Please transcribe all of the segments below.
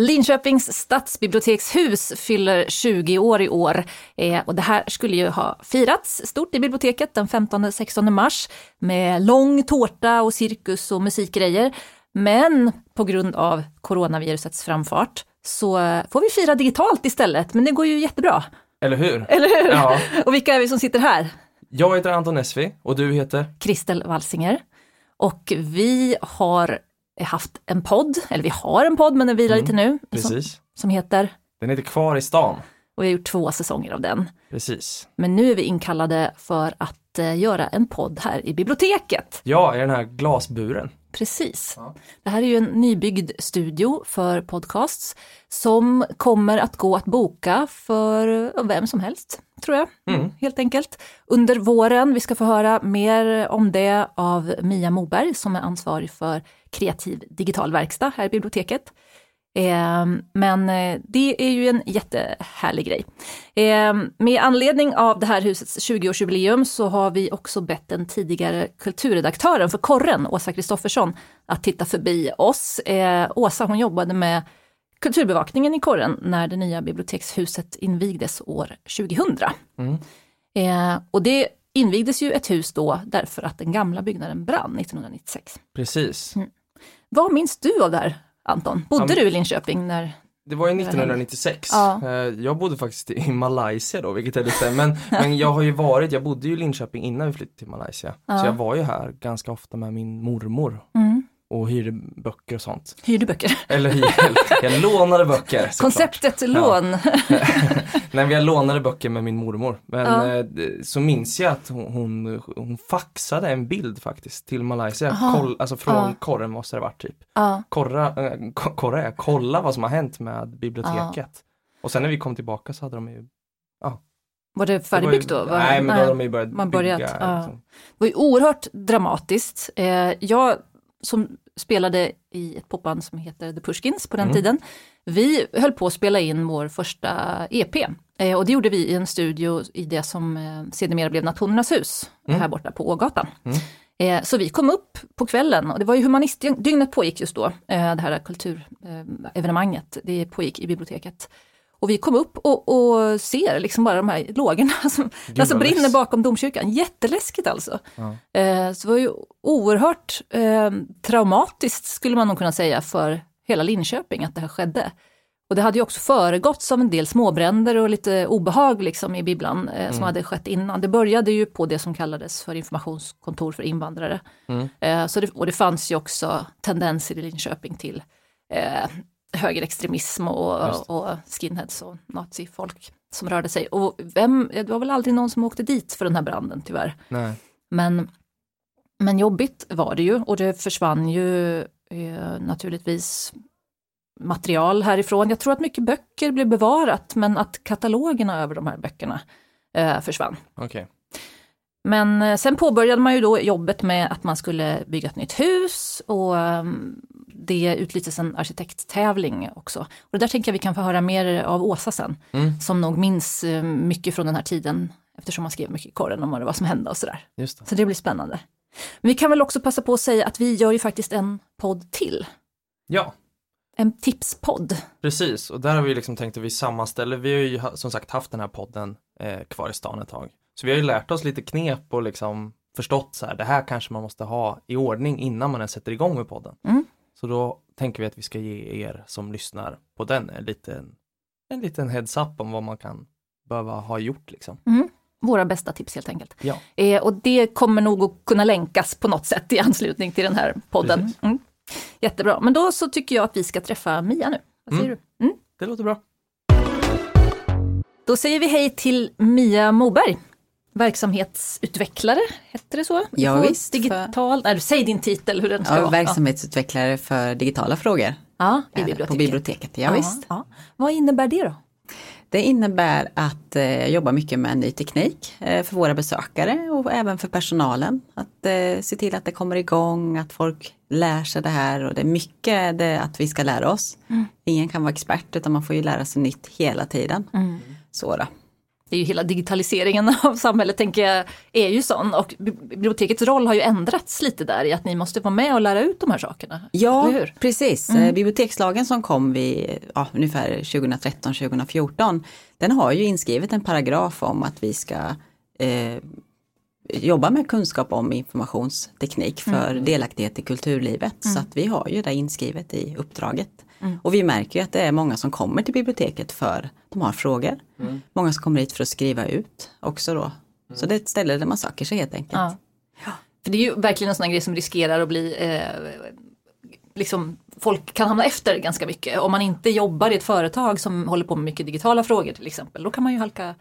Linköpings stadsbibliotekshus fyller 20 år i år eh, och det här skulle ju ha firats stort i biblioteket den 15-16 mars med lång tårta och cirkus och musikgrejer. Men på grund av coronavirusets framfart så får vi fira digitalt istället, men det går ju jättebra. Eller hur? Eller hur? Ja. Och vilka är vi som sitter här? Jag heter Anton Esvi och du heter? Kristel Walsinger. Och vi har haft en podd, eller vi har en podd men den vilar Mm, lite nu, som, Precis. som heter, Den heter Kvar i stan. och vi har gjort två säsonger av den. Precis. Men nu är vi inkallade för att eh, göra en podd här i biblioteket. Ja, i den här glasburen. Precis. Ja. Det här är ju en nybyggd studio för podcasts som kommer att gå att boka för vem som helst, tror jag. Mm. Helt enkelt. Under våren, vi ska få höra mer om det av Mia Moberg som är ansvarig för kreativ digital verkstad här i biblioteket. Eh, men eh, det är ju en jättehärlig grej. Eh, med anledning av det här husets 20-årsjubileum så har vi också bett den tidigare kulturredaktören för Korren, Åsa Kristoffersson, att titta förbi oss. Eh, Åsa hon jobbade med kulturbevakningen i Korren när det nya bibliotekshuset invigdes år 2000. Mm. Och det invigdes ju ett hus då därför att den gamla byggnaden brann 1996. Precis. Vad minns du av det här Anton? Bodde Ja, du i Linköping när... Det var ju 1996. Ja. Eh, Jag bodde faktiskt i Malaysia då, vilket är lite, men, men jag har ju varit, jag bodde ju i Linköping innan vi flyttade till Malaysia. Ja. Så jag var ju här ganska ofta med min mormor Mm. Och hyrde böcker och sånt. Hyrde böcker? Eller hyr, jag lånade böcker. Konceptet lån. Nej, vi lånade böcker med min mormor. Men Ja. eh, det- så minns jag att hon, hon, hon faxade en bild faktiskt till Malaysia. Koll, alltså från Ja. korren måste det varit typ. Ja. Korra, äh, korra, ja, kolla vad som har hänt med biblioteket. Och sen när vi kom tillbaka så hade de ju Var det det var ju- färdigbyggt då? Va? Nej, men då hade de ju börjat man börjat, bygga. ja. liksom. Det var ju oerhört dramatiskt. Eh, jag som spelade i ett popband som heter The Pushkins på den Mm. tiden, vi höll på att spela in vår första EP. Eh, och det gjorde vi i en studio i det som eh, sedermera blev Nationernas hus, Mm. här borta på Ågatan. Mm. Eh, så vi kom upp på kvällen och det var ju humanistdygnet pågick just då, eh, det här kulturevenemanget, det pågick i biblioteket. Och vi kom upp och, och ser liksom bara de här lågorna som Gud, alltså brinner bakom domkyrkan. Jätteläskigt alltså. Ja. Eh, så det var ju oerhört eh, traumatiskt skulle man nog kunna säga för hela Linköping att det här skedde. Och det hade ju också föregåtts av en del småbränder och lite obehag liksom i bibblan eh, som Mm. hade skett innan. Det började ju på det som kallades för informationskontor för invandrare. Mm. Eh, så det, och det fanns ju också tendenser i Linköping till eh, högerextremism och, och skinheads och nazifolk som rörde sig. Och vem, det var väl aldrig någon som åkte dit för den här branden tyvärr. Nej. Men, men jobbigt var det ju och det försvann ju eh, naturligtvis material härifrån. Jag tror att mycket böcker blev bevarat men att katalogerna över de här böckerna eh, försvann. Okej. Men eh, sen påbörjade man ju då jobbet med att man skulle bygga ett nytt hus och ehm, det utlystes en arkitekttävling också. Och det där tänker jag vi kan få höra mer av Åsa sen, Mm. som nog minns eh, mycket från den här tiden eftersom man skrev mycket i korren om vad det var som hände och sådär. Just det. Så det blir spännande. Men vi kan väl också passa på att säga att vi gör ju faktiskt en podd till. Ja, En tipspodd. precis. Och där har vi liksom tänkt att vi sammanställer, vi har ju som sagt haft den här podden eh, kvar i stan ett tag. Så vi har ju lärt oss lite knep och liksom förstått så här, det här kanske man måste ha i ordning innan man ens sätter igång med podden. Mm. Så då tänker vi att vi ska ge er som lyssnar på den en liten, en liten heads up om vad man kan behöva ha gjort liksom. Våra bästa tips helt enkelt. Ja. Eh, och det kommer nog att kunna länkas på något sätt i anslutning till den här podden. Mm. Jättebra, men då så tycker jag att vi ska träffa Mia nu. Vad säger Mm. du? Mm. Det låter bra. Då säger vi hej till Mia Moberg. Verksamhetsutvecklare, hette det så? Ja, visst, för- Digital, nej, säg din titel, hur den ska Ja, vara. verksamhetsutvecklare för digitala frågor. Ja, i det, biblioteket. På biblioteket, ja, visst. Ja. Vad innebär det då? Det innebär att eh, jobba mycket med ny teknik eh, för våra besökare och även för personalen. Att eh, se till att det kommer igång, att folk lär sig det här och det är mycket det att vi ska lära oss. Ingen kan vara expert utan man får ju lära sig nytt hela tiden. Så då. Det är ju hela digitaliseringen av samhället tänker jag är ju sån och bibliotekets roll har ju ändrats lite där i att ni måste vara med och lära ut de här sakerna. Ja, precis. Mm. Bibliotekslagen som kom vid ja, ungefär 2013-2014 den har ju inskrivet en paragraf om att vi ska eh, jobba med kunskap om informationsteknik för mm. delaktighet i kulturlivet. Mm. Så att vi har ju det inskrivet i uppdraget. Mm. Och vi märker ju att det är många som kommer till biblioteket för de har frågor. Mm. Många som kommer hit för att skriva ut också då. Så mm. det är ett ställe där man söker sig helt enkelt. Ja. ja. För det är ju verkligen en sån här grej som riskerar att bli eh, liksom folk kan hamna efter ganska mycket. Om man inte jobbar i ett företag som håller på med mycket digitala frågor till exempel, då kan man ju halka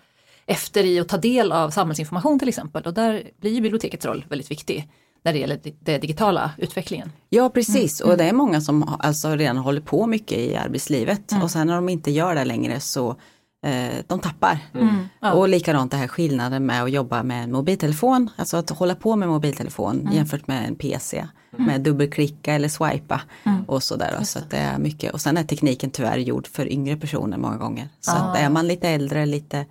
efter i att ta del av samhällsinformation till exempel och där blir bibliotekets roll väldigt viktig när det gäller den digitala utvecklingen. Ja precis mm. och det är många som alltså redan håller på mycket i arbetslivet mm. och sen när de inte gör det längre så eh, de tappar. Mm. Ja. Och likadant det här skillnaden med att jobba med en mobiltelefon, alltså att hålla på med mobiltelefon mm. jämfört med en PC. Mm. Med dubbelklicka eller swipa mm. och sådär. Så att det är mycket. Och sen är tekniken tyvärr gjord för yngre personer många gånger. Så att är man lite äldre, lite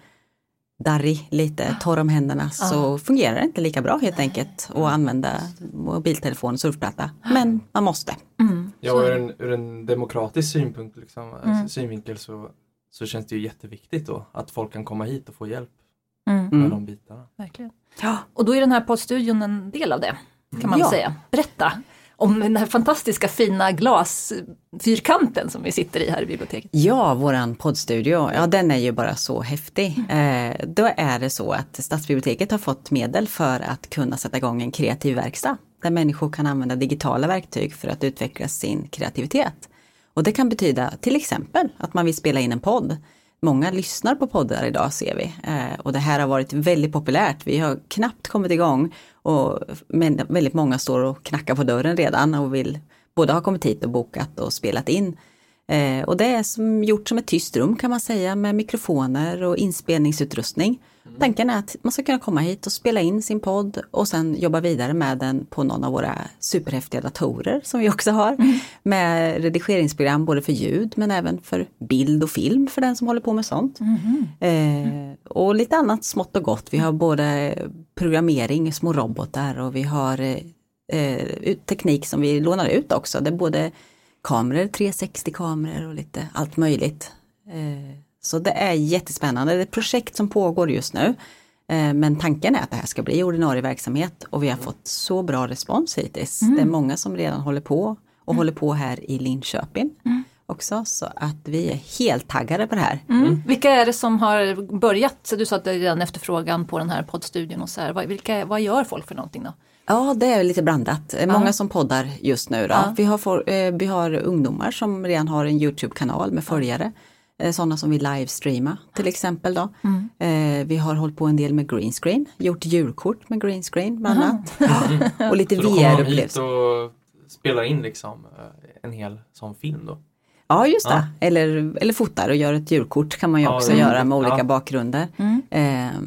darrig, lite torr om händerna så fungerar det inte lika bra helt enkelt att använda mobiltelefon och surfplatta. Men man måste. Mm. Ja, ur en, ur en demokratisk synpunkt, liksom, alltså mm. synvinkel så, så känns det ju jätteviktigt då att folk kan komma hit och få hjälp mm. med mm. de bitarna. Verkligen. Ja. Och då är den här poddstudion en del av det, kan man ja. säga. Berätta om den här fantastiska fina glasfyrkanten som vi sitter i här i biblioteket. Ja, våran poddstudio, ja den är ju bara så häftig. Mm. Eh, då är det så att Stadsbiblioteket har fått medel för att kunna sätta igång en kreativ verkstad där människor kan använda digitala verktyg för att utveckla sin kreativitet. Och det kan betyda till exempel att man vill spela in en podd. Många lyssnar på poddar idag ser vi eh, och det här har varit väldigt populärt. Vi har knappt kommit igång och, men väldigt många står och knackar på dörren redan och vill både ha kommit hit och bokat och spelat in. Eh, och det är som, gjort som ett tyst rum kan man säga med mikrofoner och inspelningsutrustning. Mm. Tanken är att man ska kunna komma hit och spela in sin podd och sen jobba vidare med den på någon av våra superhäftiga datorer som vi också har. Mm. Med redigeringsprogram både för ljud men även för bild och film för den som håller på med sånt. Mm. Eh, och lite annat smått och gott. Vi har både programmering, små robotar och vi har eh, teknik som vi lånar ut också. Det är både kameror, 360 kameror och lite allt möjligt. Eh, så det är jättespännande. Det är ett projekt som pågår just nu. Eh, men tanken är att det här ska bli ordinarie verksamhet och vi har fått så bra respons hittills. Mm. Det är många som redan håller på och mm. håller på här i Linköping mm. också. Så att vi är helt taggade på det här. Mm. mm. Vilka är det som har börjat? Du sa att det är redan efterfrågan på den här poddstudion och så här. Vilka, vad gör folk för någonting då? Ja, det är lite blandat. Många ja. som poddar just nu. Då. Ja. Vi, har for, eh, vi har ungdomar som redan har en Youtube-kanal med följare. Eh, sådana som vill livestreama till exempel. Då. Mm. Eh, vi har hållit på en del med greenscreen, gjort julkort med greenscreen bland annat. Ja. och lite VR-upplevelser. och spelar in liksom eh, en hel sån film då? Ja just det, ja. Eller, eller fotar och gör ett julkort kan man ju också ja, göra med olika bakgrunder. Mm. Eh,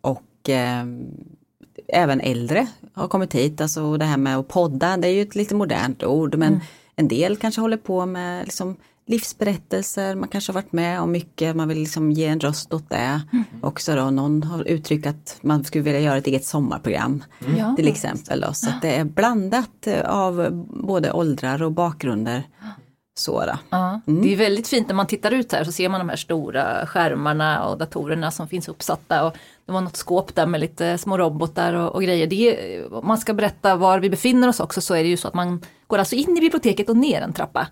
och eh, även äldre har kommit hit, alltså det här med att podda, det är ju ett lite modernt ord men mm. en del kanske håller på med liksom livsberättelser, man kanske har varit med om mycket, man vill liksom ge en röst åt det. Mm. Också då, någon har uttryckt att man skulle vilja göra ett eget sommarprogram mm. till exempel. Då. Så det är blandat av både åldrar och bakgrunder. Ja, mm. Det är väldigt fint när man tittar ut här så ser man de här stora skärmarna och datorerna som finns uppsatta. Och det var något skåp där med lite små robotar och, och grejer. Är, om man ska berätta var vi befinner oss också så är det ju så att man går alltså in i biblioteket och ner en trappa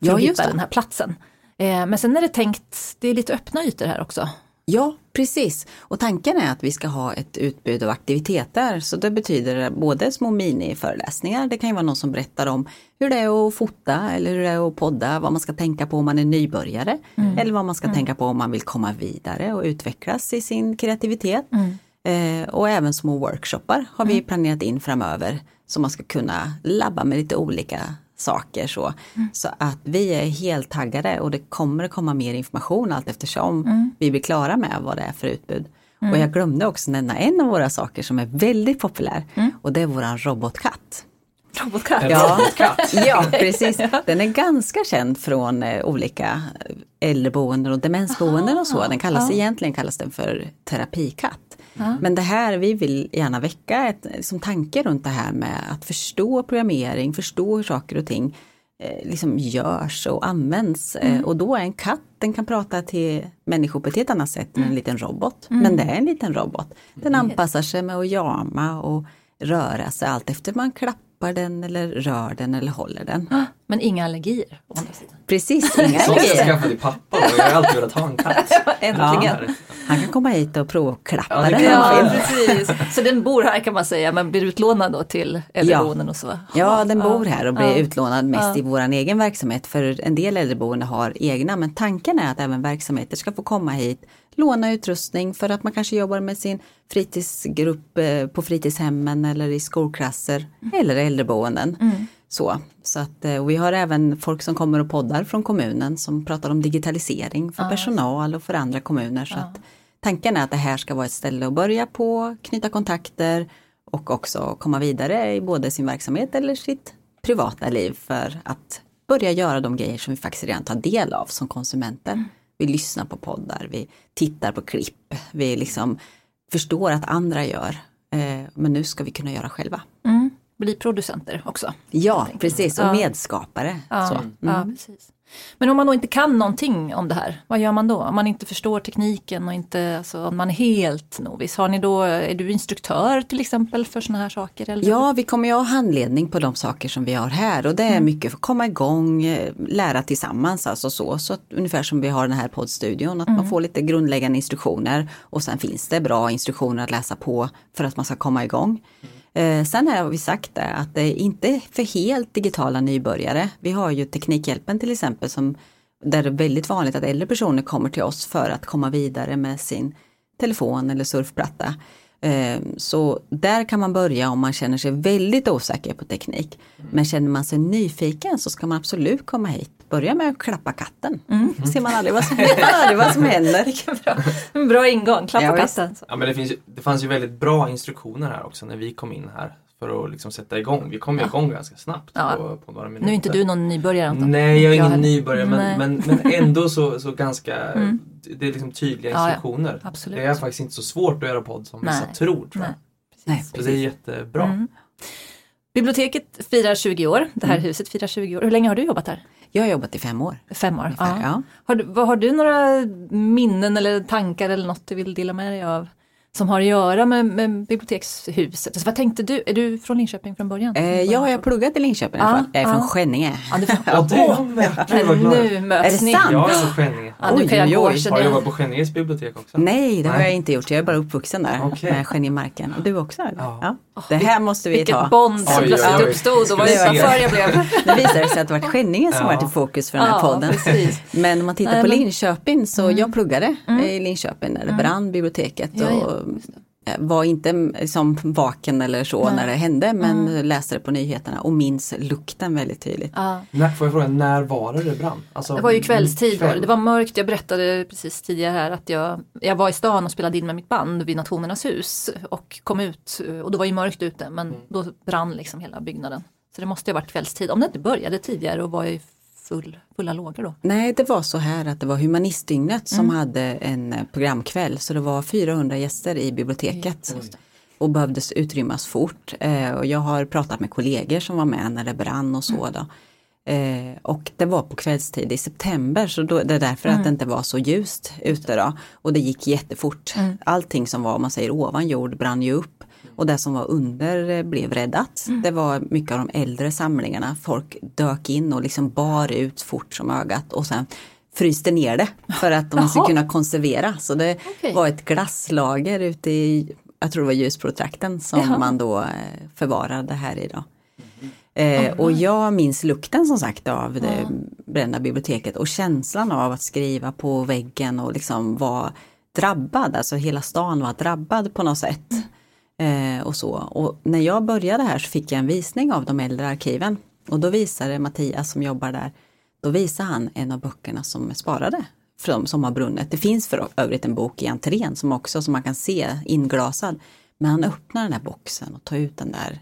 för ja, att hitta den här platsen. Eh, men sen är det tänkt, det är lite öppna ytor här också. Ja, precis. Och tanken är att vi ska ha ett utbud av aktiviteter. Så det betyder både små miniföreläsningar, det kan ju vara någon som berättar om hur det är att fota eller hur det är att podda, vad man ska tänka på om man är nybörjare. Mm. Eller vad man ska mm. tänka på om man vill komma vidare och utvecklas i sin kreativitet. Mm. Eh, och även små workshoppar har vi mm. planerat in framöver. Så man ska kunna labba med lite olika saker så. Mm. Så att vi är helt taggade och det kommer komma mer information allt eftersom mm. vi blir klara med vad det är för utbud. Mm. Och jag glömde också nämna en av våra saker som är väldigt populär mm. och det är våran robotkatt. Robotkatt. Ja, ja, precis. Den är ganska känd från eh, olika äldreboenden och demensboenden och så. Den kallas, ja. Egentligen kallas den för terapikatt. Men det här, vi vill gärna väcka ett, som tanke runt det här med att förstå programmering, förstå hur saker och ting eh, liksom görs och används. Eh, och då är en katt, den kan prata till människor på ett helt annat sätt än en liten robot. Men det är en liten robot. Den anpassar sig med att jama och röra sig allt efter man klappar den eller rör den eller håller den. Men inga allergier å andra sidan. Precis, inga Sånt ska jag allergier. skaffa till pappa och jag har alltid velat ha en katt. Äntligen. Han kan komma hit och prova att klappa Ja, den. Ja, precis. Så den bor här kan man säga, men blir utlånad då till äldreboenden och så? Ja, den bor här och blir Ja. utlånad mest i vår egen verksamhet. För en del äldreboenden har egna, men tanken är att även verksamheter ska få komma hit, låna utrustning för att man kanske jobbar med sin fritidsgrupp eh, på fritidshemmen eller i skolklasser eller äldreboenden. Så, så att, eh, vi har även folk som kommer och poddar från kommunen som pratar om digitalisering för personal och för andra kommuner. Så att tanken är att det här ska vara ett ställe att börja på, knyta kontakter och också komma vidare i både sin verksamhet eller sitt privata liv för att börja göra de grejer som vi faktiskt redan tar del av som konsumenter. Vi lyssnar på poddar, vi tittar på klipp, vi liksom förstår att andra gör. Eh, men nu ska vi kunna göra själva. Mm. Bli producenter också. Ja, precis, och medskapare. Ja, Så. ja, Mm. precis. Men om man då inte kan någonting om det här, vad gör man då? Om man inte förstår tekniken och inte, alltså, om man är helt novis, har ni då, är du instruktör till exempel för sådana här saker? Eller? Ja, vi kommer ju ha handledning på de saker som vi har här och det är mycket för att komma igång, eh, lära tillsammans alltså så. så att, ungefär som vi har den här poddstudion, att man får lite grundläggande instruktioner och sen finns det bra instruktioner att läsa på för att man ska komma igång. Eh, Eh, sen har vi sagt det att det är inte för helt digitala nybörjare. Vi har ju Teknikhjälpen till exempel som där det är väldigt vanligt att äldre personer kommer till oss för att komma vidare med sin telefon eller surfplatta. Eh, så där kan man börja om man känner sig väldigt osäker på teknik. Men känner man sig nyfiken så ska man absolut komma hit. Börja med att klappa katten. Ser man aldrig vad som, aldrig vad som händer. bra. En bra ingång, klappa Ja, katten. Ja men det, finns, det fanns ju väldigt bra instruktioner här också när vi kom in här. För att liksom sätta igång. Vi kom ju igång ganska snabbt Ja. på, på några minuter. Nu är inte du någon nybörjare Anton. Nej, jag är ingen heller. nybörjare men, men, men ändå så, så ganska, det är liksom tydliga Ja, ja. instruktioner. Absolut. Det är faktiskt inte så svårt att göra podd som vissa Nej. tror tror jag. Nej. Nej, Så det är jättebra. Mm. Biblioteket firar 20 år, det här Mm. huset firar 20 år. Hur länge har du jobbat här? Jag har jobbat i fem år. Fem år? Ungefär, ja. Har, du, har du några minnen eller tankar eller något du vill dela med dig av? Som har att göra med, med bibliotekshuset. Alltså, vad tänkte du? Är du från Linköping från början? Eh, jag har pluggat i Linköping i alla Ja, fall. Jag är från ja. Skänninge. Ja, Ja, jag är. nu möts Är det ni. sant? Jag är på Skänninge. Ja, nu Oj, kan jag oj, oj. Har du jag. jobbat på Skänninges bibliotek också? Nej, det har Nej. jag inte gjort. Jag är bara uppvuxen där Okej. med Skänningemarken. Och du också? Eller? Ja. Ja. Det här måste vi Vilket ta. bond som plötsligt uppstod och vad Ska vi se. för jag blev. Det sig att det varit Skänninge som Ja. varit i fokus för den här Ja, podden. precis. Men om man tittar Nej, på men- Linköping så jag pluggade i Linköping när det brann biblioteket. Ja, ja, och var inte som vaken eller så Nej. när det hände men läste det på nyheterna och minns lukten väldigt tydligt. Ja. När, får jag fråga, när var det det brann? Alltså, Det var ju kvällstid, det. kväll. det var mörkt. Jag berättade precis tidigare här att jag, jag var i stan och spelade in med mitt band vid Nationernas hus och kom ut och då var ju mörkt ute men då brann liksom hela byggnaden. Så det måste ju ha varit kvällstid, om det inte började tidigare och var i full, fulla lågor då. Nej, det var så här att det var Humanistdygnet som hade en eh, programkväll så det var 400 gäster i biblioteket. Och behövdes utrymmas fort. Eh, och jag har pratat med kollegor som var med när det brann och så. Då. Eh, och det var på kvällstid i september så då, det är därför att det inte var så ljust ute då. Och det gick jättefort. Allting som var, om man säger ovan jord, brann ju upp. Och det som var under eh, blev räddat. Det var mycket av de äldre samlingarna. Folk dök in och liksom bar ut fort som ögat och sen fryste ner det för att man skulle kunna konservera. Så det Okej. var ett glasslager ute i, jag tror det var Ljusbrotrakten som Jaha. man då eh, förvarade här idag. Eh, och jag minns lukten som sagt av det brända biblioteket och känslan av att skriva på väggen och liksom vara drabbad, alltså hela stan var drabbad på något sätt. Eh, och så. Och när jag började här så fick jag en visning av de äldre arkiven och då visade Mattias som jobbar där, då visade han en av böckerna som är sparade från Sommarbrunnen. Det finns för övrigt en bok i entrén som också som man kan se inglasad. Men han öppnar den där boxen och tar ut den där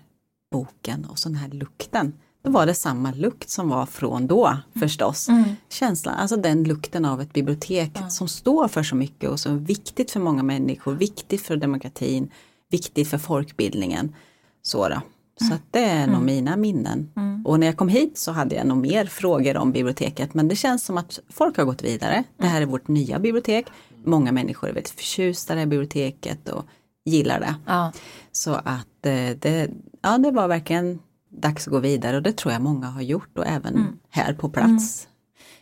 boken och så den här lukten. Då var det samma lukt som var från då förstås. Mm. Känslan, alltså den lukten av ett bibliotek som står för så mycket och som är viktigt för många människor, viktigt för demokratin, viktigt för folkbildningen. Så, då. så att det är nog mina minnen. Och när jag kom hit så hade jag nog mer frågor om biblioteket men det känns som att folk har gått vidare. Det här är vårt nya bibliotek. Många människor är väldigt förtjusta i biblioteket och gillar det. Ja. Så att eh, det, ja, det var verkligen dags att gå vidare och det tror jag många har gjort och även här på plats.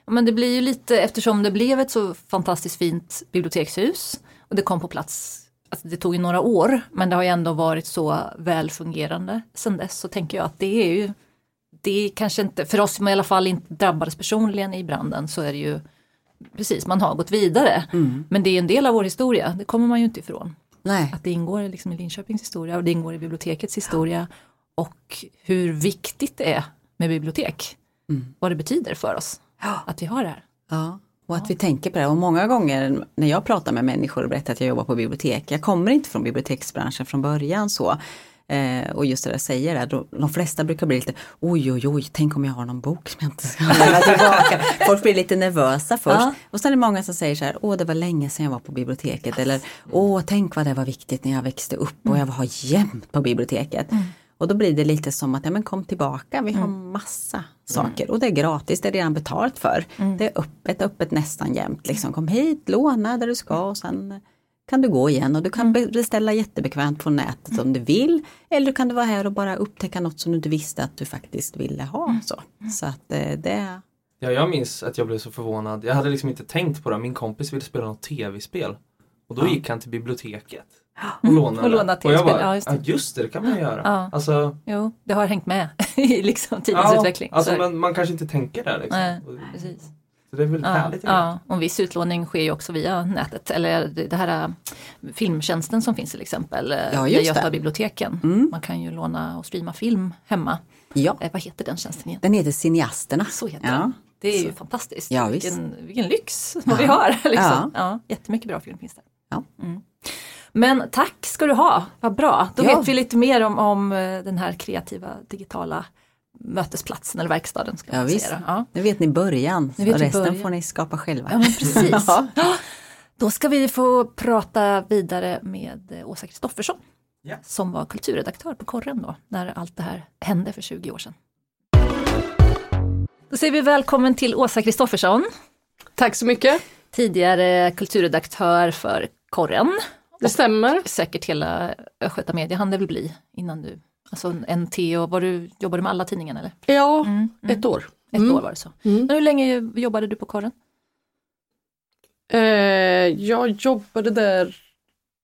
Ja, Men det blir ju lite, eftersom det blev ett så fantastiskt fint bibliotekshus och det kom på plats, alltså det tog ju några år, men det har ju ändå varit så väl fungerande sedan dess, så tänker jag att det är ju, det är kanske inte, för oss som i alla fall inte drabbades personligen i branden så är det ju, precis, man har gått vidare. Men det är en del av vår historia, det kommer man ju inte ifrån. Nej, Att det ingår liksom i Linköpings historia och det ingår i bibliotekets historia. Och hur viktigt det är med bibliotek. Vad det betyder för oss att vi har det här. ja. Och att vi tänker på det. Och många gånger när jag pratar med människor och berättar att jag jobbar på bibliotek, jag kommer inte från biblioteksbranschen från början så. Eh, och just det jag säger, där, då, de flesta brukar bli lite oj oj oj, tänk om jag har någon bok som jag inte ska lämna tillbaka. Folk blir lite nervösa först. Ja. Och sen är det många som säger så här, åh det var länge sedan jag var på biblioteket. Eller åh tänk vad det var viktigt när jag växte upp och jag var jämt på biblioteket. Och då blir det lite som att, ja men kom tillbaka, vi har massa saker och det är gratis, det är redan betalt för. Det är öppet, öppet nästan jämt. Liksom, kom hit, låna där du ska och sen kan du gå igen och du kan be- beställa jättebekvämt på nätet om du vill. Eller du kan du vara här och bara upptäcka något som du inte visste att du faktiskt ville ha. Så, så att eh, det, Ja, jag minns att jag blev så förvånad. Jag hade liksom inte tänkt på det. Min kompis ville spela något tv-spel. Och då gick han till biblioteket. Och lånade. och lånade och jag bara, Ja, just det. just det, det kan man göra. Ja. Alltså, Jo, det har hängt med i liksom tidens ja, utveckling. alltså Så- men man kanske inte tänker det liksom. Nej, precis. Så det är väl Ja, härligt. ja, och viss utlåning sker ju också via nätet. Eller det, här äh, filmtjänsten som finns till exempel. äh, Ja, via just det. Götabiblioteken. Mm. Man kan ju låna och streama film hemma. ja, Eh, vad heter den tjänsten igen? den heter Cineasterna. Så heter Ja. den. Det är ju fantastiskt. Ja, vilken, vilken lyx vad vi har. Liksom. Ja. Ja. jättemycket bra film finns det. Ja. Mm. Men tack ska du ha, vad bra. Då Ja. vet vi lite mer om, om eh, den här kreativa digitala mötesplatsen eller verkstaden. Ska Ja, visst. Ja. Nu vet ni början, Nu vet och resten början. får ni skapa själva. Ja men precis. Ja. Ja. Då ska vi få prata vidare med eh, Åsa Kristoffersson Ja. som var kulturredaktör på Korren då, när allt det här hände för 20 år sedan. Då säger vi välkommen till Åsa Kristoffersson, Tack så mycket. Tidigare kulturredaktör för Korren. Det stämmer. Säkert hela Östgöta Media hann det väl bli innan du, alltså NT och var du, jobbade du med alla tidningarna eller? Ja, Mm, mm. ett år. Ett Mm. år var det så. Mm. Men hur länge jobbade du på Korren? Eh, jag jobbade där,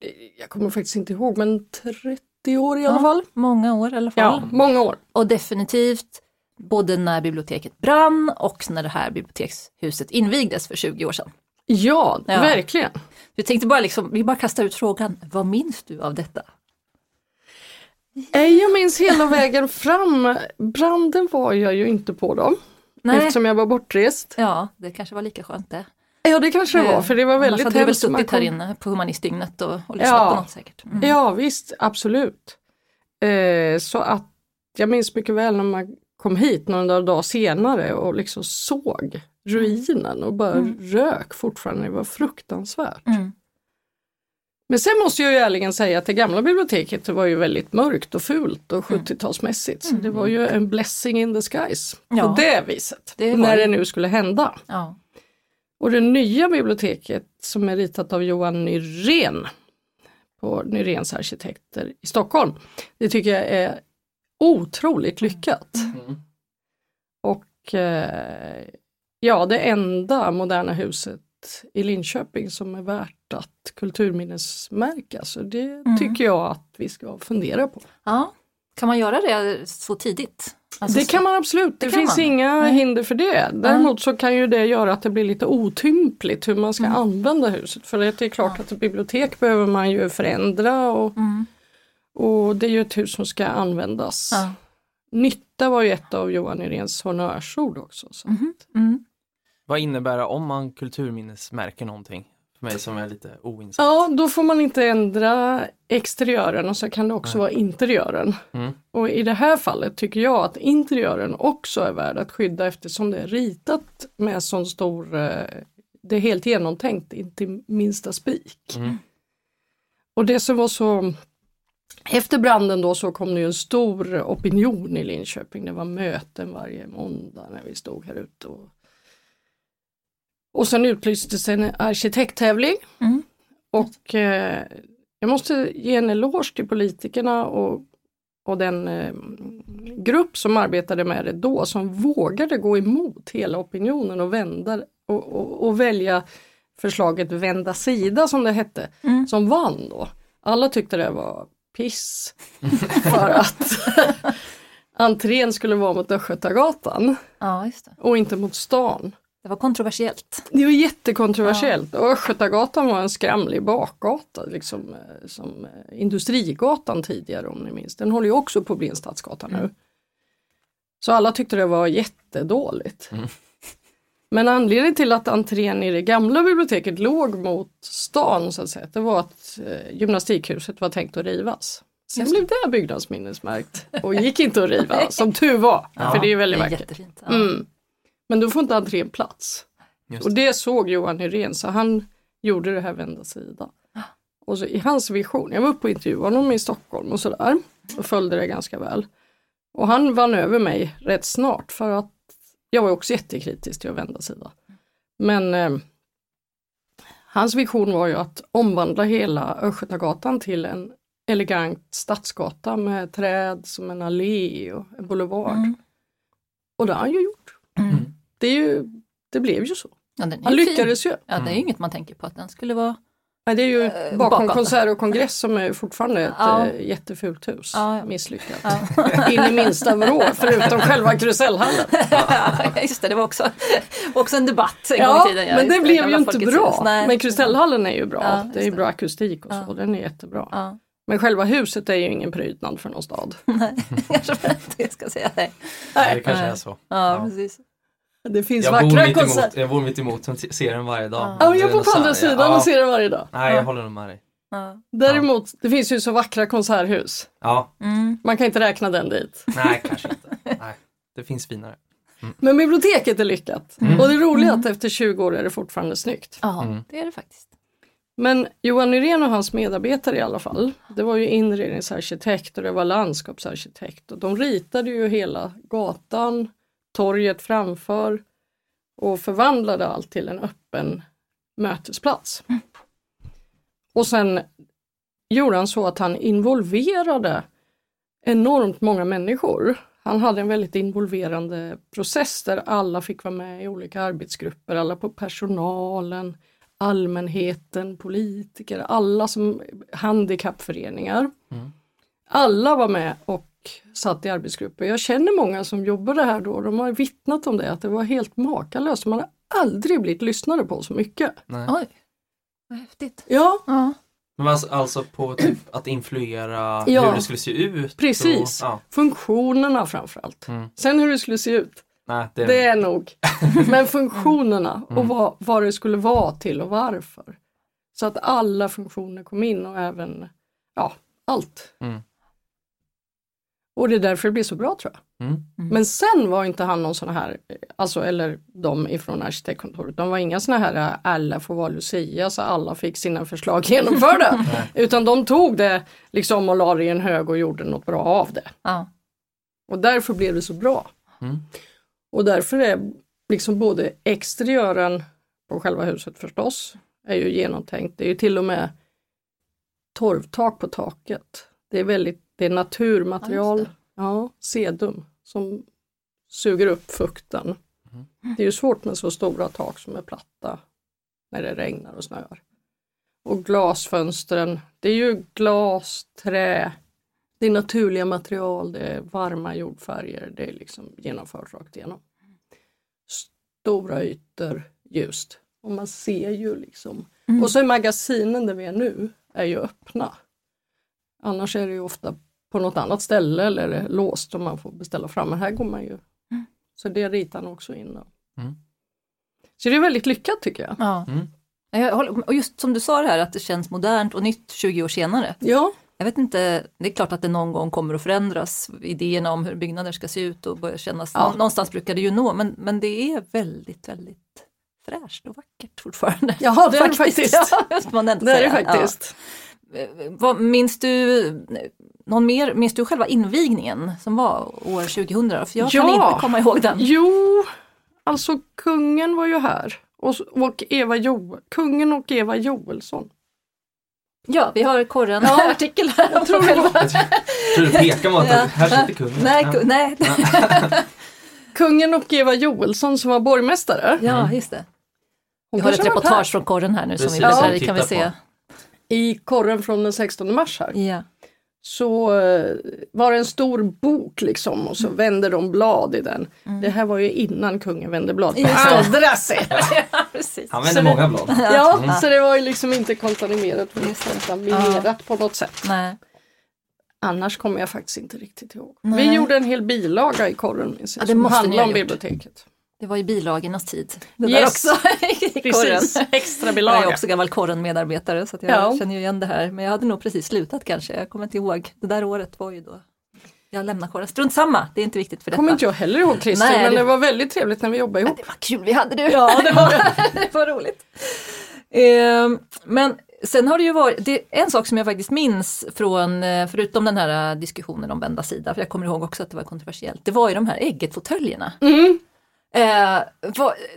eh, jag kommer faktiskt inte ihåg, men 30 år i alla Ja. fall. Många år i alla fall. Ja, många år. Och definitivt både när biblioteket brann och när det här bibliotekshuset invigdes för 20 år sedan. Ja, Ja. verkligen. Vi tänkte bara liksom, vi bara kastar ut frågan, vad minns du av detta? Eh, Jag minns hela vägen fram. Branden var jag ju inte på då, eftersom jag var bortrest. Ja, det kanske var lika skönt det. Ja, det kanske det var, för det var Annars väldigt hade du väl hemskt. Suttit här kom- inne på humanistdygnet och, och lyssnat Ja. på något säkert. Mm. Ja visst, absolut. Eh, så att jag minns mycket väl när man kom hit några dagar senare och liksom såg ruinen och bara rök fortfarande. Det var fruktansvärt. Mm. Men sen måste jag ju ärligen säga att det gamla biblioteket det var ju väldigt mörkt och fult och 70-talsmässigt. Så det var ju en blessing in disguise Ja. på det viset. Det var när det. det nu skulle hända. Ja. Och det nya biblioteket som är ritat av Johan Nyrén på Nyréns arkitekter i Stockholm. Det tycker jag är otroligt lyckat. Mm. Och eh, ja, det enda moderna huset i Linköping som är värt att kulturminnesmärka. Så det Mm. tycker jag att vi ska fundera på. ja, kan man göra det så tidigt? Alltså det kan man absolut, det, det finns man. inga Nej. hinder för det. Däremot så kan ju det göra att det blir lite otympligt hur man ska Mm. använda huset. För det är klart att ett bibliotek behöver man ju förändra och, Mm. och det är ju ett hus som ska användas. Ja. Nytta var ju ett av Johan Nyréns honnörsord också. Så. Mhm. Mm. Vad innebär det om man kulturminnesmärker någonting? För mig som är lite oinsatt. Ja, då får man inte ändra exteriören och så kan det också Nej. vara interiören. Mm. Och i det här fallet tycker jag att interiören också är värd att skydda eftersom det är ritat med sån stor, eh, det är helt genomtänkt in till minsta spik. Mm. Och det som var så efter branden då så kom det ju en stor opinion i Linköping. Det var möten varje måndag när vi stod här ute. Och, och sen utlystes en arkitekttävling. Mm. Och eh, jag måste ge en eloge till politikerna och, och den eh, grupp som arbetade med det då som vågade gå emot hela opinionen och vända och, och, och välja förslaget vända sida som det hette, Mm. som vann då. Alla tyckte det var piss för att entrén skulle vara mot Östgötagatan Ja, och inte mot stan. Det var kontroversiellt. Det var jättekontroversiellt och Östgötagatan var en skramlig bakgata, liksom eh, som eh, Industrigatan tidigare om ni minns. Den håller ju också på att bli en stadsgata nu. Så alla tyckte det var jättedåligt. Mm. Men anledningen till att entrén i det gamla biblioteket låg mot stan så att säga, det var att eh, gymnastikhuset var tänkt att rivas. Sen Just blev det byggnadsminnesmärkt och gick inte att riva, som tur var. Ja, för det är väldigt vackert. Mm. Men då får inte entrén plats. Just Och det såg Johan Hyrén så han gjorde det här vända sida. Och så i hans vision, jag var uppe och intervjuade honom i Stockholm och sådär och följde det ganska väl. Och han vann över mig rätt snart för att jag var också jättekritisk till att vända sida. Men eh, hans vision var ju att omvandla hela Östgötagatan till en elegant stadsgata med träd som en allé och en boulevard. Mm. Och det har han ju gjort. Mm. Det, är ju, det blev ju så. Ja, den är Han ju fin. lyckades ju. Ja, det är ju inget man tänker på att den skulle vara... Nej, det är ju Eh, bakom konsert och kongress som är fortfarande ett Ja. eh, jättefult hus. Ja, ja. Misslyckat. Ja. In i minsta vrå, förutom själva Krusellhallen. Just det, det var också, också en debatt en gång Ja, i tiden. Ja, men det blev ju inte bra. Nej. Men Krusellhallen är ju bra. Ja, det är ju bra akustik och så, Ja. den är jättebra. Ja, Men själva huset är ju ingen prydnad för någon stad. nej, kanske inte ska säga det. Nej, det kanske är så. Ja, Ja. precis. Det finns Jag bor, vackra mitt konserter. jag bor mitt emot t- ser den varje dag. Ja. Jag bor på andra sidan ja. och ser den varje dag. Nej, jag Ja. håller nog med dig. Ja. Däremot, det finns ju så vackra konserthus. Ja, Mm. Man kan inte räkna den dit. nej kanske inte. Nej, det finns finare. Men biblioteket är lyckat. Mm. Och det roliga är Mm. att efter 20 år är det fortfarande snyggt. Ja, Mm. det är det faktiskt. Men Johan Nyrén och hans medarbetare i alla fall, det var ju inredningsarkitekt och det var landskapsarkitekt och de ritade ju hela gatan, torget framför och förvandlade allt till en öppen mötesplats. Och sen gjorde han så att han involverade enormt många människor. Han hade en väldigt involverande process där alla fick vara med i olika arbetsgrupper, alla på personalen, allmänheten, politiker, alla som handikappföreningar. Mm. Alla var med och satt i arbetsgrupper. Jag känner många som jobbade här då, de har vittnat om det, att det var helt makalöst. Man har aldrig blivit lyssnade på så mycket. Nej. Oj, vad häftigt. Ja, Ja. Men alltså, alltså på typ att influera Ja. hur det skulle se ut. Precis. Och, ja. funktionerna framförallt. Mm. Sen hur det skulle se ut, Nej, det, det är nog. Men funktionerna och Mm. vad, vad det skulle vara till och varför. Så att alla funktioner kom in och även, ja, allt. Mm. Och det är därför det blir så bra tror jag. Mm. Men sen var inte han någon sån här, alltså eller de ifrån arkitektkontoret, de var inga såna här äh, alla får vara Lucia så alla fick sina förslag genomförda. Utan de tog det liksom och la det i en hög och gjorde något bra av det. Ja. Och därför blev det så bra. Mm. Och därför är liksom både exteriören på själva huset förstås, är ju genomtänkt. Det är ju till och med torvtak på taket. Det är väldigt, det är naturmaterial, Ja, sedum, som suger upp fukten. Mm. Det är ju svårt med så stora tak som är platta när det regnar och snöar. Och glasfönstren, det är ju glas, trä, det är naturliga material, det är varma jordfärger, det är liksom genomfört rakt igenom. Stora ytor, ljust. Och man ser ju liksom. Mm. Och så är magasinen där vi är nu, är ju öppna. Annars är det ju ofta på något annat ställe eller är det låst och man får beställa fram. Men här går man ju. Mm. Så det ritar han också in. Då. Mm. Så det är väldigt lyckat tycker jag. Ja. Mm. Jag håller, och just som du sa det här att det känns modernt och nytt 20 år senare. Ja, Jag vet inte, det är klart att det någon gång kommer att förändras, idéerna om hur byggnader ska se ut och börja kännas, Ja. någonstans brukar det ju nå, men, men det är väldigt, väldigt fräscht och vackert fortfarande. ja det är det faktiskt. Ja, just man ändå Det är det faktiskt. Ja. Vad, minns du någon mer, minns du själva invigningen som var år 2000? För jag kan Ja. inte komma ihåg den. Jo, alltså kungen var ju här. Och, och Eva jo, kungen och Eva Joelsson. Ja, vi har korren Ja. artikel här. Jag tror Jag du pekar mot Ja. att här sitter kungen. Nej, Ja. nej. kungen och Eva Joelsson som var borgmästare. ja, just det. Hon Vi har ett reportage från korren här nu som vi Precis, som i vi kan vi se. på. I korren från den 16 mars här. Ja. Så eh, var det en stor bok liksom och så Mm. vände de blad i den. Det här var ju innan kungen vände blad på Just det. andra sätt. Precis. Han vänder många blad. Ja, så det var ju liksom inte kontaminerat kontaminerat på något sätt. Nej. Annars kommer jag faktiskt inte riktigt ihåg. Nej. Vi gjorde en hel bilaga i korren minns jag, Ja, det som handlade ha om biblioteket. Det var ju bilagornas tid. Det där Yes. också. Precis, extra Jag är bilaga. också gammal korren-medarbetare så jag Ja. känner ju igen det här. Men jag hade nog precis slutat kanske. Jag kommer inte ihåg. Det där året var ju då jag lämnade korren. Strunt samma, det är inte viktigt för detta. kommer inte jag heller ihåg Christer, Nej, men det- det var väldigt trevligt när vi jobbade ihop. Det var kul vi hade du! Ja, det var det var roligt. Ehm, men sen har det ju varit, det en sak som jag faktiskt minns från, eh, förutom den här eh, diskussionen om vända sida, för jag kommer ihåg också att det var kontroversiellt, det var ju de här äggetfåtöljerna. Mm. Eh,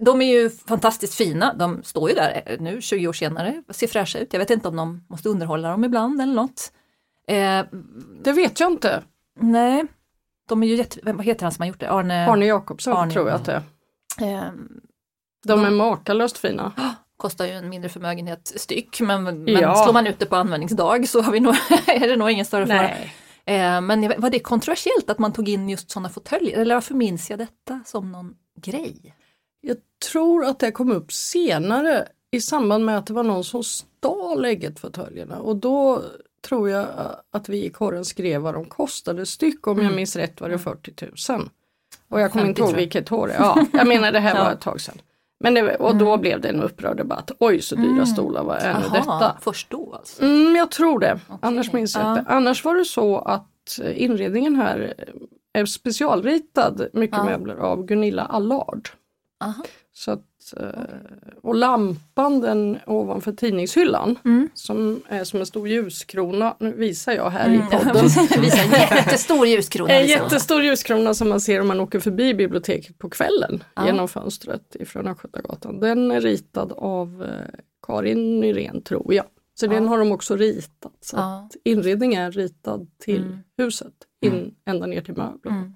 de är ju fantastiskt fina, de står ju där eh, nu 20 år senare, ser fräscha ut. Jag vet inte om de måste underhålla dem ibland eller något. Eh, Det vet jag inte. nej, de är ju jätte, vem- vad heter han som har gjort det? Arne? Arne Jakobsson Arne. tror jag att det är. Eh, De är makalöst fina. kostar ju en mindre förmögenhet styck men, men Ja. slår man ut det på användningsdag så har vi nog, är det nog ingen större fara. Nej. Eh, men var det kontroversiellt att man tog in just sådana fåtöljer eller varför minns jag detta som någon grej? Jag tror att det kom upp senare i samband med att det var någon som stal äggetfåtöljerna och då tror jag att vi i korren skrev vad de kostade styck om jag minns rätt var det 40 000. Och jag kommer 50 inte ihåg vilket år det Ja, jag menar det här Ja. var ett tag sedan. Men det, och då blev det en upprörd debatt. Oj så dyra stolar var är nu detta? först då alltså? Mm, jag tror det. Annars minns jag Ja. inte. Annars var det så att eh, inredningen här är specialritad mycket Ja. möbler av Gunilla Allard. Aha. Så att, eh, och lampan den ovanför tidningshyllan Mm. som är som en stor ljuskrona, nu visar jag här Mm, i podden. Jättestor ljuskrona. En liksom. jättestor ljuskrona som man ser om man åker förbi biblioteket på kvällen Ja. genom fönstret ifrån Östgötagatan. Den är ritad av eh, Karin Nyrén tror jag. Så den Ja. har de också ritat. Så Ja. att inredningen är ritad till Mm. huset, in, ända ner till möblerna. Mm.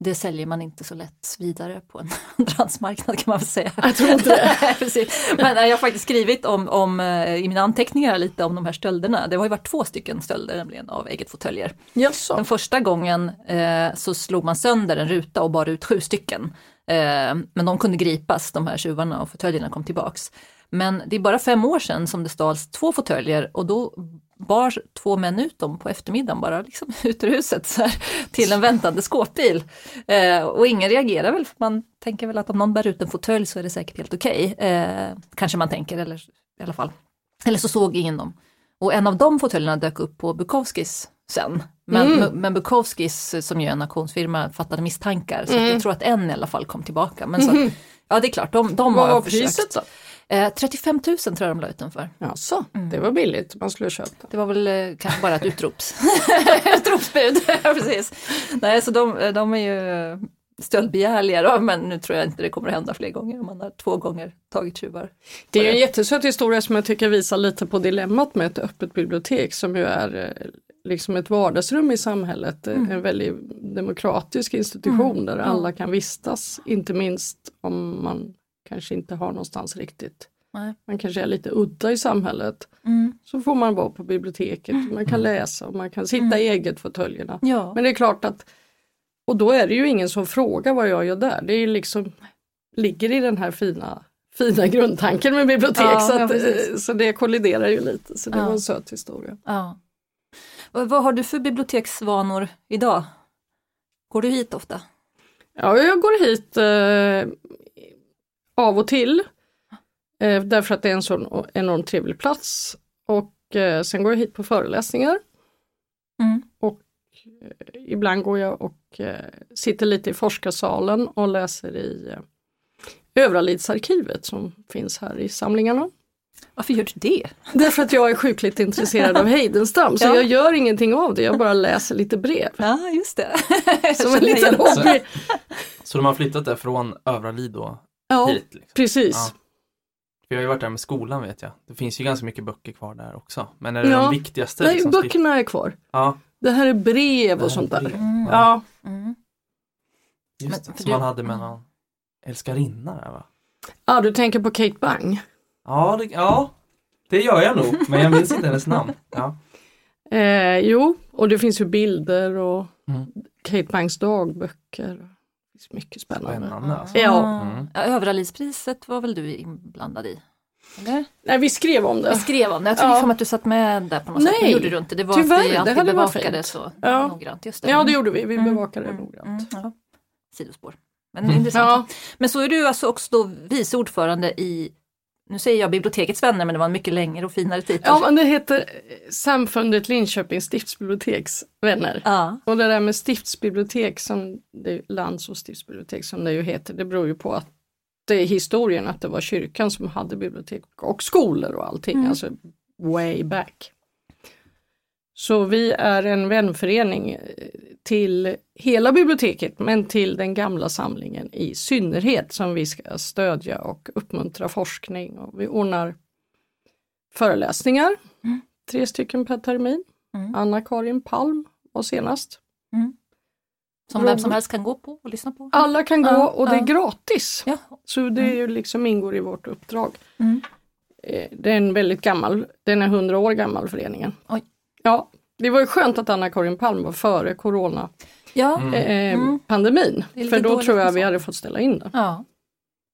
Det säljer man inte så lätt vidare på en andrahandsmarknad kan man väl säga. Jag tror inte det. Precis. Men jag har faktiskt skrivit om, om, eh, i mina anteckningar lite om de här stölderna. Det har ju varit två stycken stölder nämligen av äggetfåtöljer. Jaså? Den första gången eh, så slog man sönder en ruta och bar ut sju stycken. Eh, men de kunde gripas, de här tjuvarna och fåtöljerna kom tillbaks. Men det är bara fem år sedan som det stals två fåtöljer och då bar två män ut dem på eftermiddagen bara liksom ut ur huset så här, till en väntande skåpbil. Eh, och ingen reagerar väl, för man tänker väl att om någon bär ut en fåtölj så är det säkert helt okej. Eh, kanske man tänker, eller i alla fall. Eller så såg ingen dem. Och en av de fåtöljerna dök upp på Bukowskis sen. Men, Mm. men Bukowskis som ju är en auktionsfirma fattade misstankar så Mm. jag tror att en i alla fall kom tillbaka. Men så, ja det är klart, de, de Vad har var försökt. priset då? Eh, 35 000 tror jag de la ut den för. Jaså, Mm. det var billigt, man skulle köpa. Det var väl eh, kanske bara ett utrops. utropsbud. precis. Nej, så de, de är ju stöldbegärliga då, men nu tror jag inte det kommer att hända fler gånger om man har två gånger tagit tjuvar. Det är en jättesöt historia som jag tycker visar lite på dilemmat med ett öppet bibliotek som ju är eh, liksom ett vardagsrum i samhället, eh, Mm. en väldigt demokratisk institution där alla kan vistas, inte minst om man kanske inte har någonstans riktigt. Nej. Man kanske är lite udda i samhället. Mm. Så får man vara på biblioteket, man kan läsa och man kan sitta i eget fåtöljerna. Ja. Men det är klart att, och då är det ju ingen som frågar vad jag gör där. Det är liksom, ligger i den här fina, fina grundtanken med bibliotek Ja, så, ja, att, precis. eh, så det kolliderar ju lite. Så det Ja. var en söt historia. Ja. Vad, vad har du för biblioteksvanor idag? Går du hit ofta? Ja, jag går hit eh, av och till. Eh, därför att det är en sån enormt trevlig plats. Och eh, sen går jag hit på föreläsningar. Mm. Och eh, ibland går jag och eh, sitter lite i forskarsalen och läser i eh, Övralidsarkivet som finns här i samlingarna. Varför gör du det? Därför att jag är sjukligt intresserad av Heidenstam så Ja. jag gör ingenting av det, jag bara läser lite brev. Ja, just det. Som en liten hobby. Så de har flyttat det från Övralid då Ja, hit? Liksom. precis. Ja. För jag har ju varit där med skolan vet jag. Det finns ju ganska mycket böcker kvar där också. Men är det Ja. de viktigaste? Nej, liksom, böckerna är kvar. Ja, Det här är brev och här sånt är där. brev. Mm. Ja, Mm. just det. Som du- man hade med någon älskarinna där va? ah, du tänker på Kate Bang. Ja, det, ja, det gör jag nog. Men jag minns inte hennes namn. Ja. Eh, jo, och det finns ju bilder och Mm. Kate Bangs dagböcker. Det mycket spännande. Spännande alltså. Ja. Mm. Ja, Övralidspriset var väl du inblandad i? Eller? Nej, vi skrev om det. skrev om det, jag trodde Ja. som att du satt med där på något sätt. Nej, gjorde du inte. Det var tyvärr, att vi det alltid hade varit bevakade fint. så Ja. noggrant. Just det. Ja, det gjorde vi. Vi Mm, bevakade det mm, noggrant. mm, ja. Sidospår. Men Mm. intressant. Ja, Men så är du alltså också då vice ordförande i, nu säger jag bibliotekets vänner, men det var en mycket längre och finare titel. ja, men det heter Samfundet Linköpings stiftsbiblioteks vänner. Ja. Och det där med stiftsbibliotek, som det, lands och stiftsbibliotek som det ju heter, det beror ju på att det är historien att det var kyrkan som hade bibliotek och skolor och allting, Mm. alltså way back. Så vi är en vänförening eh, till hela biblioteket men till den gamla samlingen i synnerhet som vi ska stödja och uppmuntra forskning. Och vi ordnar föreläsningar, Mm. tre stycken per termin. Mm. Anna-Karin Palm och senast. Som vem som helst kan gå på och lyssna på. Alla kan gå och det är gratis. Ja. Så det är ju liksom ingår i vårt uppdrag. Mm. Eh, Det är en väldigt gammal, den är 100 år gammal föreningen. Oj. Ja, det var ju skönt att Anna-Karin Palm var före coronapandemin. Ja. Mm. Eh, Mm. pandemin. Är lite För då tror jag vi hade fått ställa in det. ja,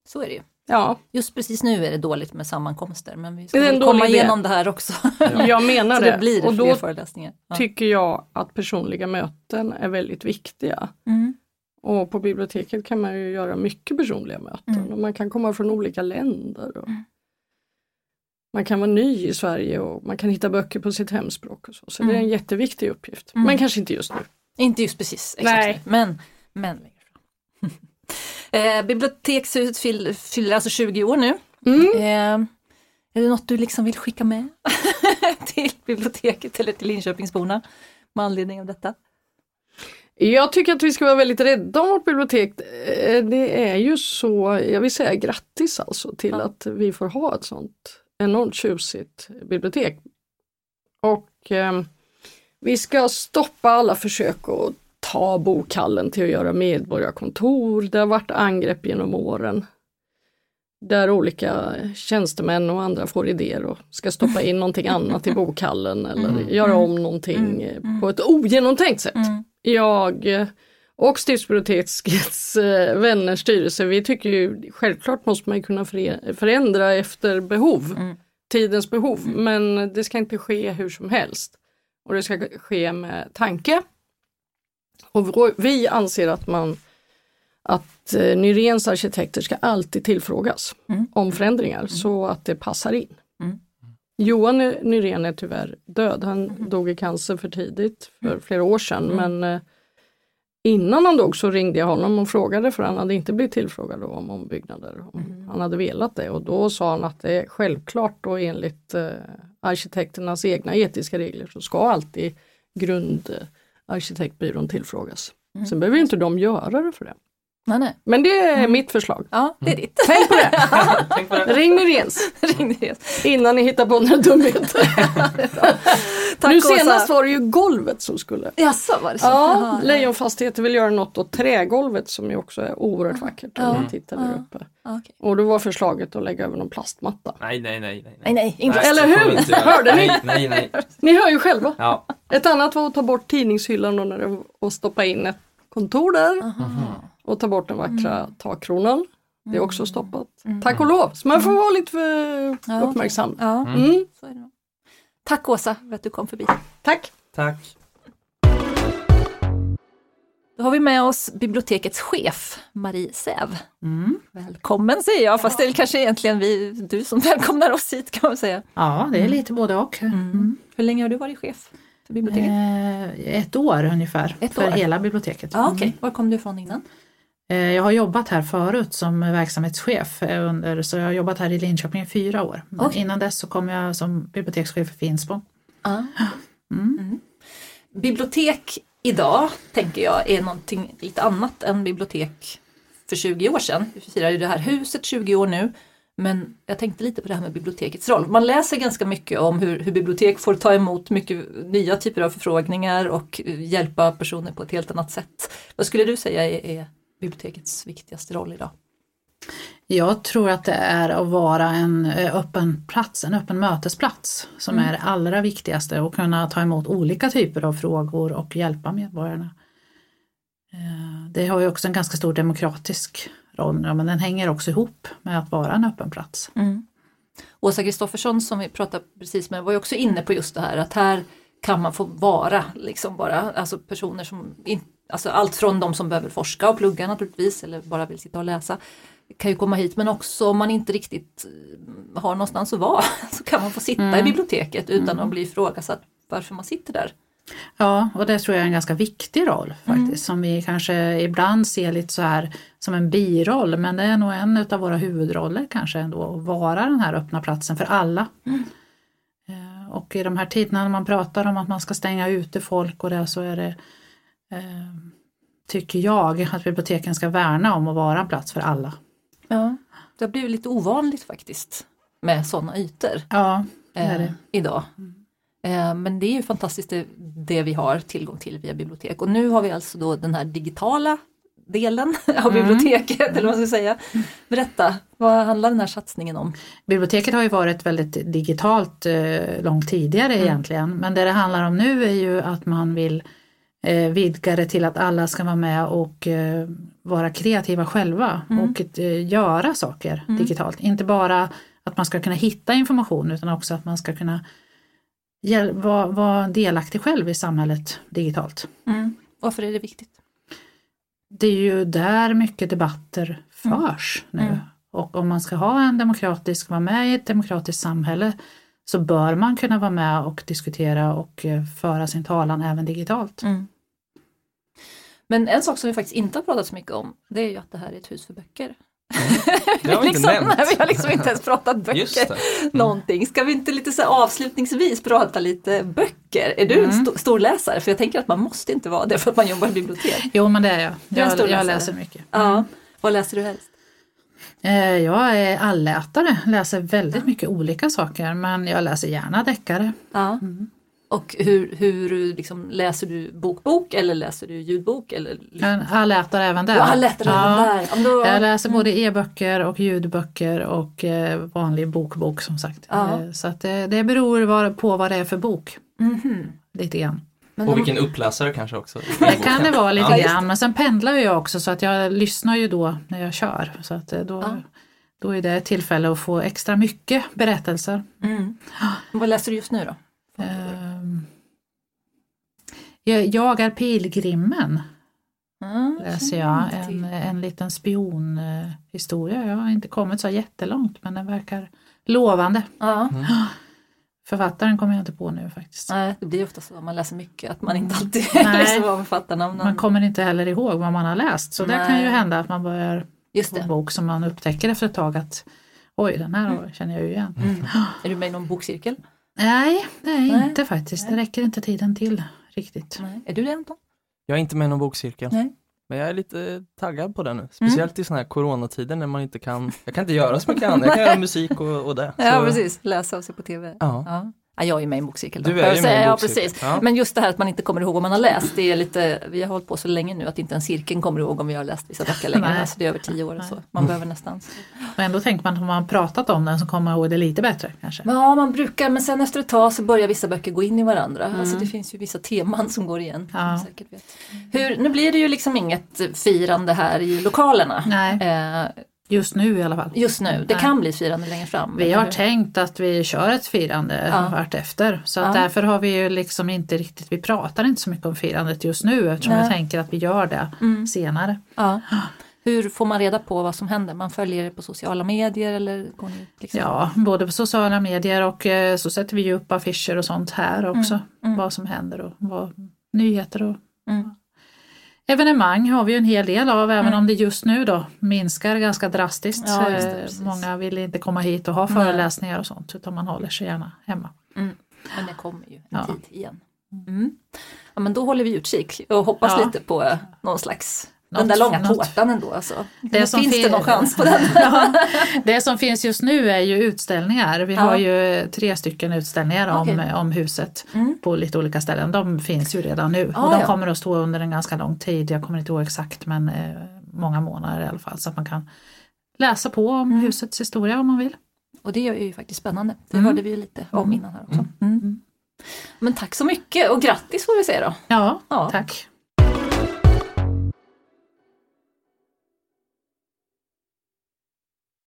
så är det ju. Ja, Just precis nu är det dåligt med sammankomster men vi ska komma igenom det här också. jag menar det. det blir och då föreläsningar. Ja. tycker jag att personliga möten är väldigt viktiga. Mm. Och på biblioteket kan man ju göra mycket personliga möten Mm. och man kan komma från olika länder. Och Man kan vara ny i Sverige och man kan hitta böcker på sitt hemspråk. Och så så det är en Mm. jätteviktig uppgift. Mm. Men kanske inte just nu. Inte just precis, exakt. Nej. Men, men längre fram. eh, bibliotekshuset fyller, fyller alltså 20 år nu. Mm. Eh, är det något du liksom vill skicka med till biblioteket eller till Linköpingsborna med anledning av detta? Jag tycker att vi ska vara väldigt rädda om vårt bibliotek. Eh, Det är ju så, jag vill säga grattis alltså till Ja. att vi får ha ett sånt enormt tjusigt bibliotek. Och eh, vi ska stoppa alla försök att ta bokhallen till att göra medborgarkontor. Det har varit angrepp genom åren. Där olika tjänstemän och andra får idéer och ska stoppa in någonting annat i bokhallen eller Mm. göra om någonting Mm. Mm. på ett ogenomtänkt sätt. Mm. Jag och Stiftsbibliotekets eh, vänners styrelse, vi tycker ju självklart måste man kunna förändra efter behov, Mm. tidens behov, men det ska inte ske hur som helst. Och det ska ske med tanke. Och vi anser att man att eh, Nyréns arkitekter ska alltid tillfrågas Mm. om förändringar så att det passar in. Mm. Johan Nyrén är tyvärr död. Han dog i cancer för tidigt, för flera år sedan. Mm. Men eh, innan han dog så ringde jag honom och frågade för han hade inte blivit tillfrågad om ombyggnader. Om Mm. Han hade velat det och då sa han att det är självklart och enligt eh, arkitekternas egna etiska regler så ska alltid grundarkitektbyrån tillfrågas. Mm. Sen behöver inte de göra det för det. Nej, nej. Men det är Mm. mitt förslag. Ja, det är ditt. Tänk på det! Tänk på det. Ring Nyréns Ring innan ni hittar på några dumheter. Tack, nu senast var det ju golvet som skulle Jaså, var det så? Ja, Lejonfastigheter vill göra något åt trägolvet som ju också är oerhört vackert om Ja. man tittar där uppe. okej. Och då var förslaget att lägga över någon plastmatta. Nej, nej, nej. nej, Nej, nej, inte Nej, Eller hur? Hörde ni? Nej, nej, nej. Ni hör ju själva. Ja. Ett annat var att ta bort tidningshyllan och stoppa in ett kontor där Aha. Och ta bort den vackra Mm. takkronan. Det är också stoppat. Tack och lov, så man får vara lite för Ja, uppmärksam. Ja, Mm. så är det nog. Tack Åsa för att du kom förbi. Tack! Tack. Då har vi med oss bibliotekets chef, Marie Säv. Mm. Välkommen säger jag, fast det är kanske egentligen vi, du som välkomnar oss hit kan man säga. Ja, det är lite både och. Mm. Hur länge har du varit chef för biblioteket? Eh, ett år ungefär Ett för år. hela biblioteket. Ja, Okej, var kom du ifrån innan? Eh, Jag har jobbat här förut som verksamhetschef eh, under, så jag har jobbat här i Linköping i fyra år. Okej. innan dess så kom jag som bibliotekschef för Finspång. Ja. Mm. Mm. Bibliotek idag, tänker jag, är någonting lite annat än bibliotek för 20 år sedan. Vi firar ju det här huset 20 år nu. Men jag tänkte lite på det här med bibliotekets roll. Man läser ganska mycket om hur, hur bibliotek får ta emot mycket nya typer av förfrågningar och hjälpa personer på ett helt annat sätt. Vad skulle du säga är, är bibliotekets viktigaste roll idag? Jag tror att det är att vara en eh, öppen plats, en öppen mötesplats som är det allra viktigaste och kunna ta emot olika typer av frågor och hjälpa medborgarna. Eh, Det har ju också en ganska stor demokratisk roll, men den hänger också ihop med att vara en öppen plats. Åsa Kristoffersson som vi pratade precis med var ju också inne på just det här att här kan man få vara liksom bara, alltså personer som, in, alltså allt från de som behöver forska och plugga naturligtvis eller bara vill sitta och läsa kan ju komma hit. Men också om man inte riktigt eh, har någonstans att vara så kan man få sitta i biblioteket utan att bli ifrågasatt varför man sitter där. Ja, och det tror jag är en ganska viktig roll faktiskt som vi kanske ibland ser lite så här som en biroll men det är nog en av våra huvudroller kanske ändå att vara den här öppna platsen för alla. Eh, Och i de här tiderna när man pratar om att man ska stänga ute folk och det så är det tycker jag att biblioteken ska värna om att vara en plats för alla. Ja. Det har blivit lite ovanligt faktiskt med sådana ytor. Ja, det är eh, det. idag. Eh, men det är ju fantastiskt det, det vi har tillgång till via bibliotek och nu har vi alltså då den här digitala delen av biblioteket, eller vad man ska säga. Berätta, vad handlar den här satsningen om? Biblioteket har ju varit väldigt digitalt eh, långt tidigare egentligen men det det handlar om nu är ju att man vill eh, vidga det till att alla ska vara med och eh, vara kreativa själva och eh, göra saker digitalt. Inte bara att man ska kunna hitta information utan också att man ska kunna vara, vara delaktig själv i samhället digitalt. Varför är det viktigt? Det är ju där mycket debatter förs nu. Och om man ska ha en demokratisk, vara med i ett demokratiskt samhälle så bör man kunna vara med och diskutera och eh, föra sin talan även digitalt. Men en sak som vi faktiskt inte har pratat så mycket om, det är ju att det här är ett hus för böcker. Det har vi inte liksom, nämnt. nej, vi har liksom inte ens pratat böcker. det. Någonting. Ska vi inte lite så avslutningsvis prata lite böcker? Är du en sto- stor läsare? För jag tänker att man måste inte vara det för att man jobbar i bibliotek. Jo men det är jag. Du är en Jag, stor jag läsare. läser mycket. Ja. Vad läser du helst? Eh, Jag är allätare, läser väldigt mycket olika saker men jag läser gärna deckare. Ja. Och hur, hur liksom, läser du bokbok eller läser du ljudbok? Eller, Jag är allätare även där. Ja, allätare även där. Ja, då- Jag läser både e-böcker och ljudböcker och eh, vanlig bokbok som sagt. Ja. Eh, Så att det, det beror var- på vad det är för bok. Mhm. Lite grann. Men Och vilken uppläsare kanske också. Det kan det vara lite Ja, grann men sen pendlar jag också så att jag lyssnar ju då när jag kör. Så att eh, då, Ja. då är det ett tillfälle att få extra mycket berättelser. Mm. Vad läser du just nu då? Jag, är pilgrimmen Mm. läser jag. En, en liten spionhistoria. Jag har inte kommit så jättelångt men den verkar lovande. Ja. Författaren kommer jag inte på nu faktiskt. Nej, det blir ofta så om man läser mycket att man inte alltid Nej. liksom vad författarna Man kommer inte heller ihåg vad man har läst så det kan ju Nej. hända att man börjar Just på en det. bok som man upptäcker efter ett tag att oj den här känner jag ju igen. Mm. Är du med i någon bokcirkel? Nej, nej, Nej. inte faktiskt. Det räcker inte tiden till riktigt. Nej. Är du det Anton? Jag är inte med i någon bokcirkel. Nej. Men jag är lite taggad på det nu. Speciellt i sådana här coronatider när man inte kan, jag kan inte göra så mycket annat. Jag kan göra musik och, och det. Ja Så- precis, läsa och se på TV. Ja. Ja. Ja, jag är med i en bokcirkel. Du är ju med i en säga. Ja, bokcirkel. precis. Ja. Men just det här att man inte kommer ihåg vad man har läst, det är lite, vi har hållit på så länge nu att inte en cirkeln kommer ihåg om vi har läst vissa böcker längre. Nej. Alltså det är över tio år så. Man behöver nästan. Och ändå tänker man att om man har pratat om den så kommer man ihåg det lite bättre kanske. Ja, man brukar, men sen efter ett tag så börjar vissa böcker gå in i varandra. Alltså det finns ju vissa teman som går igen. som Ja. du säkert vet. Hur, nu blir det ju liksom inget firande här i lokalerna. Nej. Eh, Just nu i alla fall. Just nu, det Nej. kan bli firande längre fram. Vi har hur? tänkt att vi kör ett firande Ja. vart efter. Så att Ja. därför har vi ju liksom inte riktigt, vi pratar inte så mycket om firandet just nu eftersom Nej. vi tänker att vi gör det Mm. senare. Ja. Hur får man reda på vad som händer? Man följer det på sociala medier eller går ni liksom? Ja, både på sociala medier och eh, så sätter vi ju upp affischer och sånt här också. mm. Vad som händer och vad, nyheter och Mm. Evenemang har vi en hel del av även Mm. om det just nu då minskar ganska drastiskt. Ja, det, Eh. Många vill inte komma hit och ha Nej. föreläsningar och sånt utan man håller sig gärna hemma. Mm. Men det kommer ju en Ja. tid igen. Mm. Ja, men då håller vi utkik och hoppas Ja. lite på någon slags den där långa tårtan ändå. Alltså. Det som finns det fin- någon chans på den? Ja, det som finns just nu är ju utställningar. Vi Ja. har ju tre stycken utställningar om, Okej. om huset Mm. på lite olika ställen. De finns ju redan nu Ah, och de ja. kommer att stå under en ganska lång tid. Jag kommer inte ihåg exakt men eh, många månader i alla fall så att man kan läsa på om Mm. husets historia om man vill. Och det är ju faktiskt spännande. Det Mm. hörde vi ju lite om Mm. innan här också. Mm. Men tack så mycket och grattis får vi säga då. Ja, Ja. tack.